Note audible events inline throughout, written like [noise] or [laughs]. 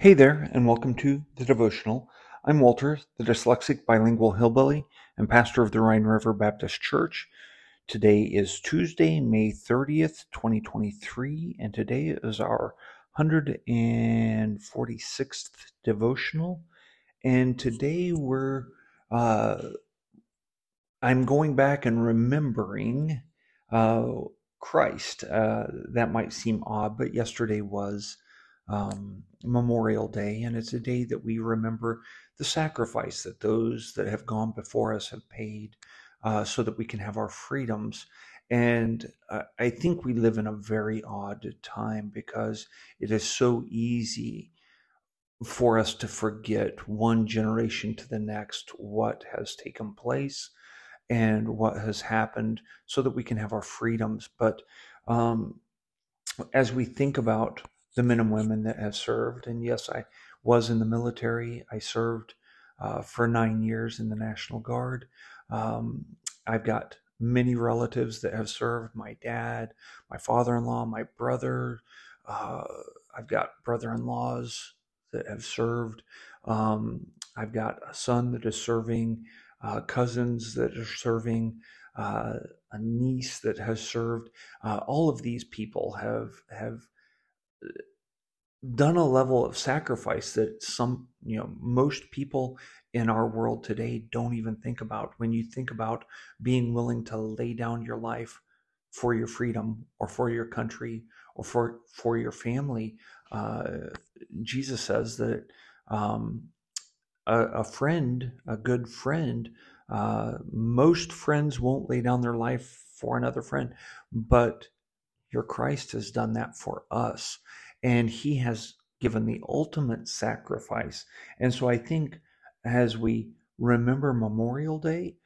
Hey there, and welcome to the devotional. I'm Walter, the dyslexic bilingual hillbilly and pastor of the Rhine River Baptist Church. Today is Tuesday, May 30th, 2023, and today is our 146th devotional. And today we're, uh, I'm going back and remembering uh, Christ. Uh, that might seem odd, but yesterday was um, Memorial Day, and it's a day that we remember the sacrifice that those that have gone before us have paid uh, so that we can have our freedoms. And uh, I think we live in a very odd time because it is so easy for us to forget one generation to the next what has taken place and what has happened so that we can have our freedoms. But um, as we think about the men and women that have served. And yes, I was in the military. I served uh, for nine years in the National Guard. Um, I've got many relatives that have served my dad, my father in law, my brother. Uh, I've got brother in laws that have served. Um, I've got a son that is serving, uh, cousins that are serving, uh, a niece that has served. Uh, all of these people have have done a level of sacrifice that some, you know, most people in our world today don't even think about. When you think about being willing to lay down your life for your freedom or for your country or for for your family, uh, Jesus says that um, a, a, friend, a good friend, uh, most friends won't lay down their life for another friend, but your Christ has done that for us and he has given the ultimate sacrifice. And so I think as we remember Memorial Day,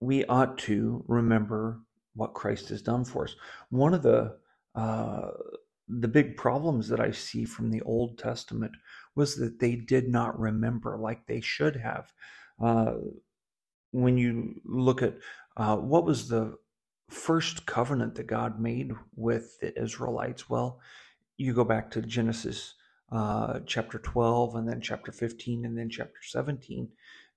we ought to remember what Christ has done for us. One of the uh, the big problems that I see from the Old Testament was that they did not remember like they should have. Uh, when you look at uh, what was the first covenant that God made with the Israelites, well, you go back to Genesis uh, chapter 12 and then chapter 15 and then chapter 17.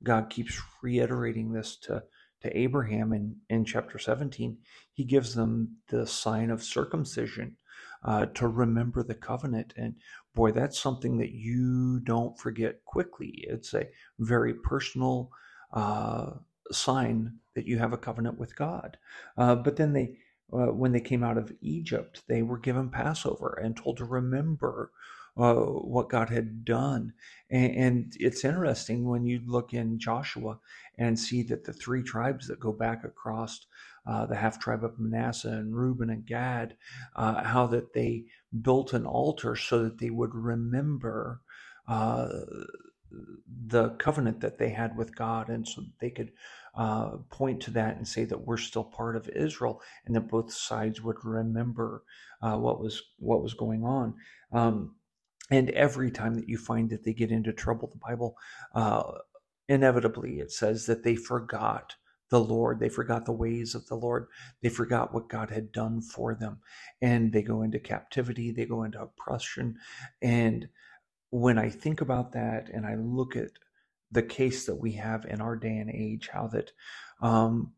God keeps reiterating this to, to Abraham in, in chapter 17. He gives them the sign of circumcision uh, to remember the covenant. And boy, that's something that you don't forget quickly. It's a very personal uh, sign that you have a covenant with God. Uh, but then they uh, when they came out of Egypt, they were given Passover and told to remember uh, what God had done. And, and, it's interesting when you look in Joshua and see that the three tribes that go back across uh, the half tribe of Manasseh and Reuben and Gad, uh, how that they built an altar so that they would remember uh, the covenant that they had with God, and so they could uh, point to that and say that we're still part of Israel, and that both sides would remember uh, what was what was going on. Um, and every time that you find that they get into trouble, the Bible uh, inevitably it says that they forgot the Lord. They forgot the ways of the Lord. They forgot what God had done for them. And they go into captivity, they go into oppression. And when I think about that and I look at the case that we have in our day and age, how that um,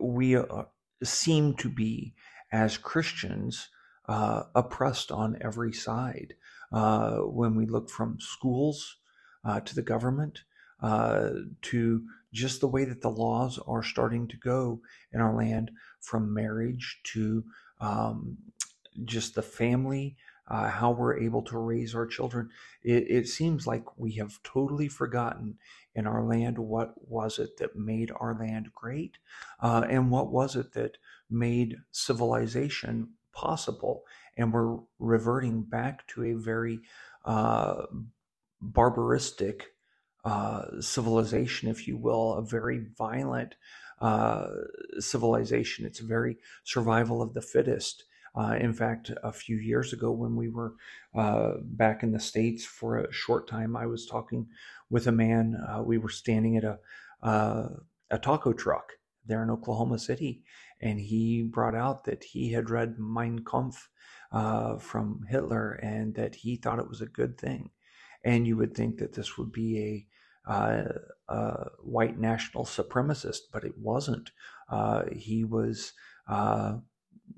we uh, seem to be, as Christians, uh, oppressed on every side. Uh, when we look from schools uh, to the government uh, to just the way that the laws are starting to go in our land, from marriage to um, just the family uh, how we're able to raise our children. It, it, seems like we have totally forgotten in our land what was it that made our land great, uh, and what was it that made civilization possible. And we're reverting back to a very uh, barbaristic uh, civilization, if you will, a very violent uh, civilization. It's very survival of the fittest. Uh, in fact, a few years ago, when we were uh, back in the States for a short time, I was talking with a man. Uh, we were standing at a, uh, a taco truck there in Oklahoma City, and he brought out that he had read Mein Kampf uh, from Hitler and that he thought it was a good thing. and you would think that this would be a, uh, white national supremacist, but it wasn't. Uh, he was uh,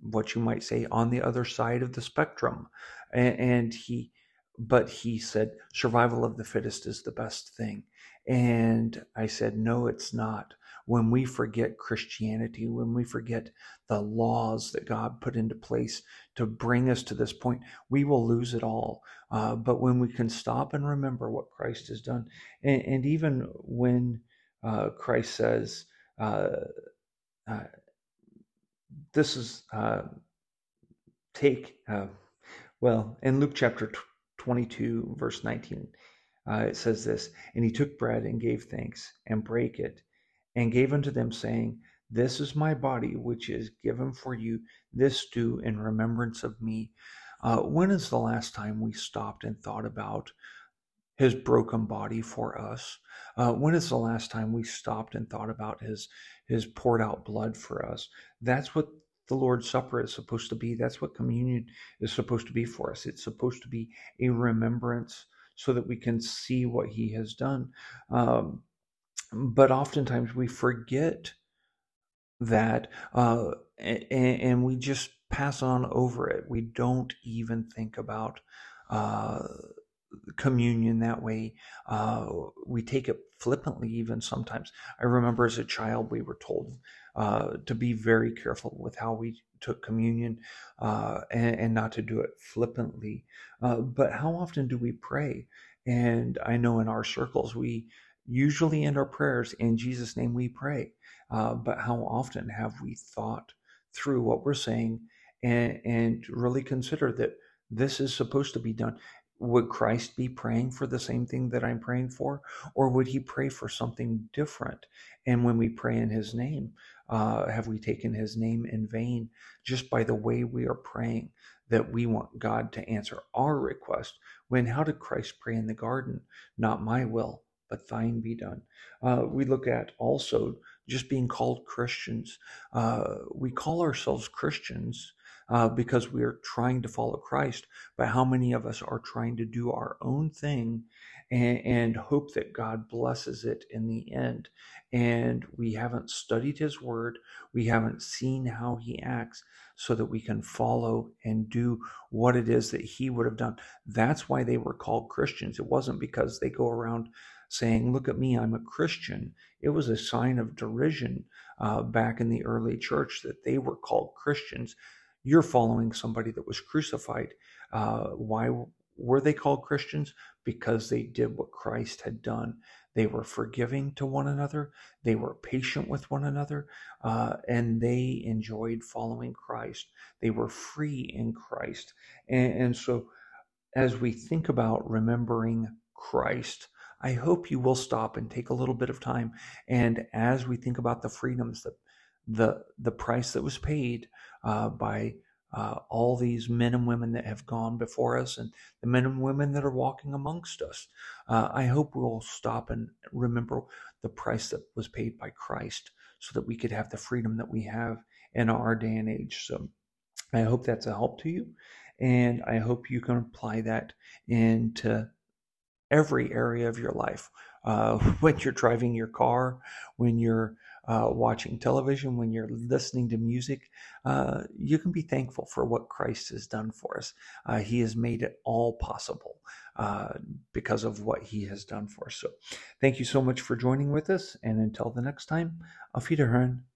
what you might say on the other side of the spectrum, and, and he, but he said survival of the fittest is the best thing, and I said no, it's not. When we forget Christianity, when we forget the laws that God put into place to bring us to this point, we will lose it all. Uh, but when we can stop and remember what Christ has done, and, and even when uh, Christ says, uh, uh this is uh, take, uh, well, in Luke chapter 22, verse 19, uh, it says this, and he took bread and gave thanks and brake it and gave unto them, saying, This is my body, which is given for you. This do in remembrance of me. Uh, when is the last time we stopped and thought about his broken body for us? Uh, when is the last time we stopped and thought about his his poured out blood for us? That's what the Lord's Supper is supposed to be. That's what communion is supposed to be for us. It's supposed to be a remembrance so that we can see what He has done. Um, but oftentimes we forget that uh, and, and, we just pass on over it. We don't even think about uh, communion that way. Uh, we take it flippantly, even sometimes. I remember as a child, we were told uh, to be very careful with how we took communion uh, and, and, not to do it flippantly. Uh, but how often do we pray? And I know in our circles, we usually end our prayers in Jesus' name we pray. Uh, but how often have we thought through what we're saying and, and really consider that this is supposed to be done? Would Christ be praying for the same thing that I'm praying for? Or would he pray for something different? And when we pray in his name, uh, have we taken his name in vain just by the way we are praying that we want God to answer our request? When how did Christ pray in the garden? Not my will, but thine be done. Uh, we look at also just being called Christians. Uh, we call ourselves Christians uh, because we are trying to follow Christ, but how many of us are trying to do our own thing and, and hope that God blesses it in the end? And we haven't studied His Word, we haven't seen how He acts so that we can follow and do what it is that He would have done. That's why they were called Christians. It wasn't because they go around saying, Look at me, I'm a Christian. It was a sign of derision uh, back in the early church that they were called Christians. You're following somebody that was crucified. Uh, why were they called Christians? Because they did what Christ had done. They were forgiving to one another, they were patient with one another, uh, and they enjoyed following Christ. They were free in Christ. And, and so, as we think about remembering Christ, I hope you will stop and take a little bit of time. And as we think about the freedoms, the the the price that was paid uh, by uh, all these men and women that have gone before us, and the men and women that are walking amongst us, uh, I hope we'll stop and remember the price that was paid by Christ, so that we could have the freedom that we have in our day and age. So, I hope that's a help to you, and I hope you can apply that into every area of your life. Uh, [laughs] when you're driving your car, when you're uh, watching television, when you're listening to music, uh, you can be thankful for what Christ has done for us. Uh, he has made it all possible uh, because of what He has done for us. So, thank you so much for joining with us. And until the next time, auf Wiederhören.